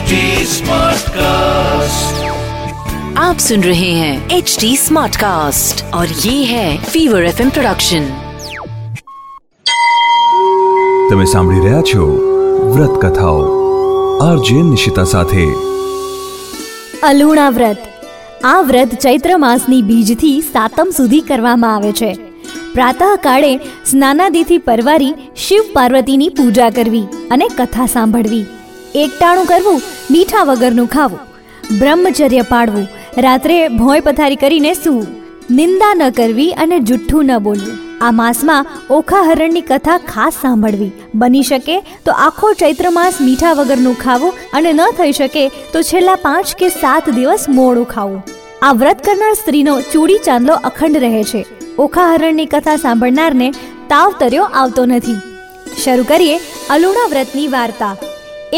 HD Smartcast. आप सुन रहे हैं एच डी स्मार्ट कास्ट और ये है फीवर एफ प्रोडक्शन તમે સાંભળી રહ્યા છો વ્રત કથાઓ આરજે નિશિતા સાથે અલુણા વ્રત આ વ્રત ચૈત્ર માસની બીજથી સાતમ સુધી કરવામાં આવે છે પ્રાતઃકાળે સ્નાનાદિથી પરવારી શિવ પાર્વતીની પૂજા કરવી અને કથા સાંભળવી એકટાણું કરવું, મીઠા વગરનું ખાવું. બ્રહ્મચર્ય પાળવું, રાત્રે ભોંય પથારી કરીને સૂવું. નિંદા ન કરવી અને જુઠ્ઠું ન બોલવું. આ માસમાં ઓખા હરણની કથા ખાસ સાંભળવી. બની શકે તો આખો ચૈત્ર માસ મીઠા વગરનું ખાવું અને ન થઈ શકે તો છેલ્લા પાંચ કે સાત દિવસ મોડું ખાવું. આ વ્રત કરનાર સ્ત્રીનો ચૂડી ચાંદલો અખંડ રહે છે. ઓખા હરણની કથા સાંભળનારને તાવ તર્યો આવતો નથી. શરૂ કરીએ અલુણા વ્રતની વાર્તા.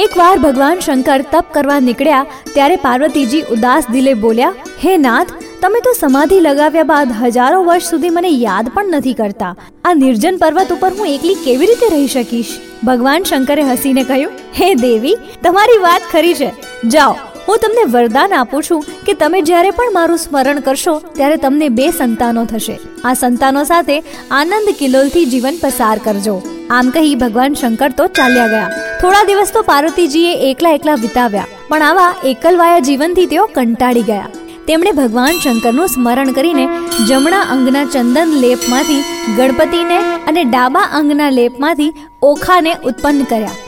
એકવાર ભગવાન શંકર તપ કરવા નીકળ્યા, ત્યારે પાર્વતીજી ઉદાસ દિલે બોલ્યા, હે નાથ, તમે તો સમાધિ લગાવ્યા બાદ હજારો વર્ષ સુધી મને યાદ પણ નથી કરતા. આ નિર્જન પર્વત ઉપર હું એકલી કેવી રીતે રહી શકીશ? ભગવાન શંકરે હસીને કહ્યું, હે દેવી, તમારી વાત ખરી છે. જાઓ, હું તમને વરદાન આપું છું કે તમે જ્યારે પણ મારું સ્મરણ કરશો, ત્યારે તમને બે સંતાનો થશે. આ સંતાનો સાથે આનંદ કિલોલથી જીવન પસાર કરજો. આમ કહી ભગવાન શંકર તો ચાલ્યા ગયા. થોડા દિવસ તો પાર્વતીજીએ એકલા એકલા વિતાવ્યા, પણ આવા એકલવાયા જીવનથી તેઓ કંટાળી ગયા. તેમણે ભગવાન શંકરનું સ્મરણ કરીને જમણા અંગના ચંદન લેપમાંથી, ગણપતિને અને ડાબા અંગના લેપમાંથી ઓખાને ઉત્પન્ન કર્યા.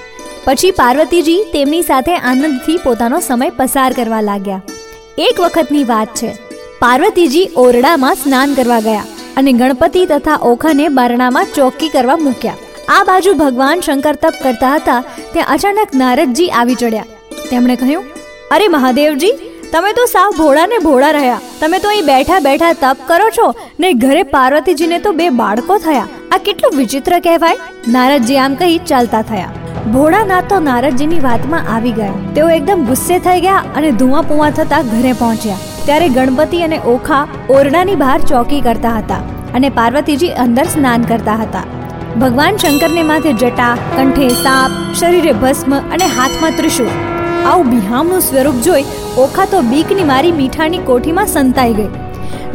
પછી પાર્વતીજી તેમની સાથે આનંદથી પોતાનો સમય પસાર કરવા લાગ્યા. એક વખતની વાત છે. પાર્વતીજી ઓરડામાં સ્નાન કરવા ગયા અને ગણપતિ તથા ઓખાને બારણામાં ચોકી કરવા મૂક્યા. આ બાજુ ભગવાન શંકર તપ કરતા હતા, ત્યાં અચાનક નારદજી આવી ચડ્યા. તેમણે કહ્યું, અરે મહાદેવજી, તમે તો સાવ ભોળા ને ભોળા રહ્યા. તમે તો અહીં બેઠા બેઠા તપ કરો છો. ને ઘરે પાર્વતીજીને તો બે બાળકો થયા. આ કેટલું વિચિત્ર કહેવાય? નારદજી આમ કહી ચાલતા થયા. ભોળાનાથ તો નારદજીની વાતમાં આવી ગયા. તેઓ એકદમ ગુસ્સે થઈ ગયા અને ધુઆ પુઆ થતા ઘરે પહોંચ્યા. ત્યારે ગણપતિ અને ઓખા ઓરડાની બહાર ચોકી કરતા હતા અને પાર્વતીજી અંદર સ્નાન કરતા હતા. ભગવાન શંકરને માથે જટા, કંઠે સાપ, શરીરે ભસ્મ અને હાથમાં ત્રિશુળ. આવું બિહામનું સ્વરૂપ જોઈ ઓખા તો બીકની મારી મીઠાની કોઠીમાં સંતાઈ ગઈ.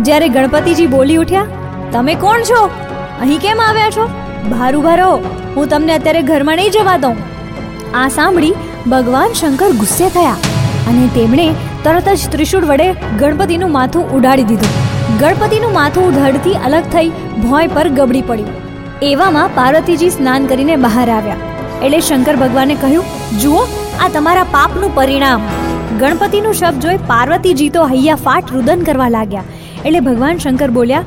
જ્યારે ગણપતિજી બોલી ઉઠ્યા, તમે કોણ છો? અહીં કેમ આવ્યા છો? ભારું ભારો હું તમને અત્યારે ઘરમાં નહીં જવા દઉં. આ સાંભળી ભગવાન શંકર ગુસ્સે થયા અને તેમણે તરત જ ત્રિશુળ વડે ગણપતિનું માથું ઉડાડી દીધું. ગણપતિનું માથું ધડથી અલગ થઈ ભોંય પર ગબડી પડ્યું એવામાં પાર્વતીજી સ્નાન કરીને બહાર આવ્યા. એટલે શંકર ભગવાને કહ્યું, જુઓ, આ તમારા પાપનું પરિણામ. ગણપતિનું શબ્દ જોઈ પાર્વતીજી તો હૈયા ફાટ રુદન કરવા લાગ્યા. એટલે ભગવાન શંકર બોલ્યા,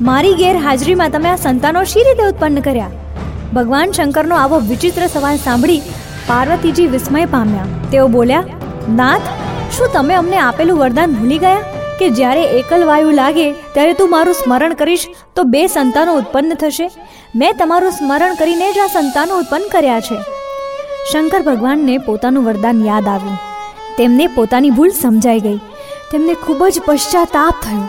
મારી ગેરહાજરીમાં તમે આ સંતાનો શી રીતે ઉત્પન્ન કર્યા? ભગવાન શંકરનો આવો વિચિત્ર સવાલ સાંભળી પાર્વતીજી વિસ્મય પામ્યા. તેઓ બોલ્યા, નાથ, શું તમે અમને આપેલું વરદાન ભૂલી ગયા? કે જ્યારે એકલ વાયુ લાગે ત્યારે તું મારું સ્મરણ કરીશ, તો બે સંતાનો ઉત્પન્ન થશે. મેં તમારું સ્મરણ કરીને જ આ સંતાનો ઉત્પન્ન કર્યા છે. શંકર ભગવાનને પોતાનું વરદાન યાદ આવ્યું. તેમને પોતાની ભૂલ સમજાઈ ગઈ. તેમને ખૂબ જ પશ્ચાતાપ થયો.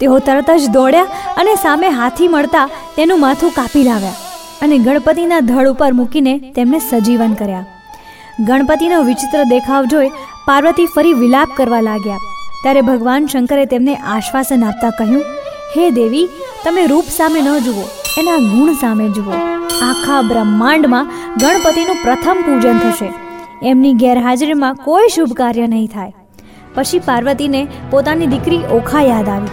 તેઓ તરત જ દોડ્યા અને સામે હાથી મળતા તેનું માથું કાપી લાવ્યા અને ગણપતિના ધડ ઉપર મૂકીને તેમને સજીવન કર્યા. ગણપતિનો વિચિત્ર દેખાવ જોઈ પાર્વતી ફરી વિલાપ કરવા લાગ્યા. ત્યારે ભગવાન શંકરે તેમને આશ્વાસન આપતા કહ્યું, હે દેવી, તમે રૂપ સામે ન જુઓ, એના ગુણ સામે જુઓ. આખા બ્રહ્માંડમાં ગણપતિનું પ્રથમ પૂજન થશે. એમની ગેરહાજરીમાં કોઈ શુભ કાર્ય નહીં થાય. પછી પાર્વતીને પોતાની દીકરી ઓખા યાદ આવી.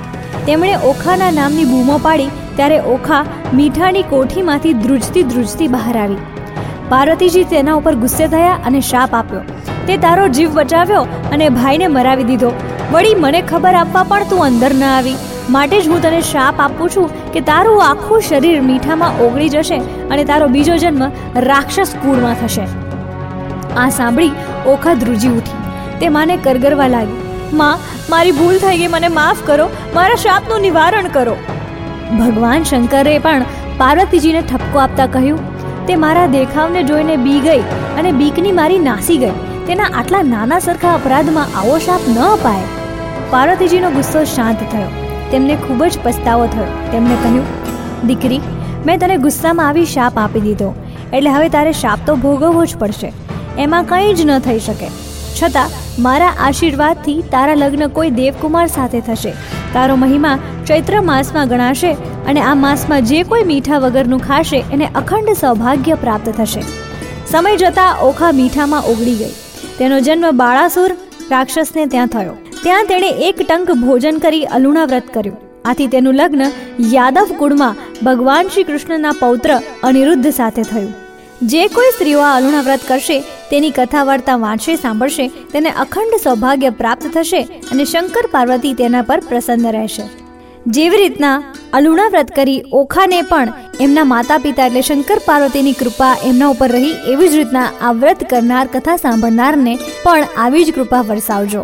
તેમણે ઓખાના નામની બૂમો પાડી, ત્યારે ઓખા મીઠાની કોઠીમાંથી ધ્રુજતી ધ્રુજતી બહાર આવી. પાર્વતીજી તેના ઉપર ગુસ્સે થયા અને શાપ આપ્યો. તે તારો જીવ બચાવ્યો અને ભાઈને મરાવી દીધો. વળી મને ખબર આપવા પણ તું અંદર ન આવી. માટે જ હું તને શાપ આપું છું કે તારું આખું શરીર મીઠામાં ઓગળી જશે અને તારો બીજો જન્મ રાક્ષસ કુળમાં થશે. આ સાંભળી ઓખા ધ્રુજી ઉઠી. તે માને કરગરવા લાગી. માં, મારી ભૂલ થઈ ગઈ, મને માફ કરો. મારા શાપનું નિવારણ કરો. ભગવાન શંકરે પણ પાર્વતીજીને ઠપકો આપતા કહ્યું, તે મારા દેખાવને જોઈને બી ગઈ અને બીકની મારી નાસી ગઈ. તેના આટલા નાના સરખા અપરાધમાં આવો શાપ ન અપાય. પાર્વતીજીનો ગુસ્સો શાંત થયો. તેમને ખૂબ જ પસ્તાવો થયો. તેમણે કહ્યું, દીકરી, મેં તને ગુસ્સામાં આવી શાપ આપી દીધો. એટલે હવે તારે શાપ તો ભોગવવો જ પડશે. એમાં કંઈ જ ન થઈ શકે. છતાં, મારા આશીર્વાદથી તારા લગ્ન કોઈ દેવકુમાર સાથે થશે. તારો મહિમા ચૈત્ર માસમાં ગણાશે અને આ માસમાં જે કોઈ મીઠા વગરનું ખાશે, એને અખંડ સૌભાગ્ય પ્રાપ્ત થશે. સમય જતાં ઓખા મીઠામાં ઓગળી ગઈ. તેનો જન્મ બાળાસુર રાક્ષસને ત્યાં થયો. ત્યાં તેણે એક ટંક ભોજન કરી અલુણા વ્રત કર્યું. આથી તેનું લગ્ન યાદવ કુળમાં ભગવાન શ્રી કૃષ્ણના પૌત્ર અનિરુદ્ધ સાથે થયું. જે કોઈ સ્ત્રીઓ આ અલુણા વ્રત કરશે, તેની કથા વાર્તા વાંચશે, સાંભળશે, તેને અખંડ સૌભાગ્ય પ્રાપ્ત થશે અને શંકર પાર્વતી તેના પર પ્રસન્ન રહેશે. જેવી રીતના અલુણા વ્રત કરી ઓખાને પણ એમના માતા પિતા એટલે શંકર પાર્વતીની કૃપા એમના ઉપર રહી, એવી જ રીતના આ વ્રત કરનાર, કથા સાંભળનારને પણ આવી જ કૃપા વરસાવજો.